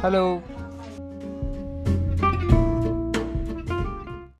Hello.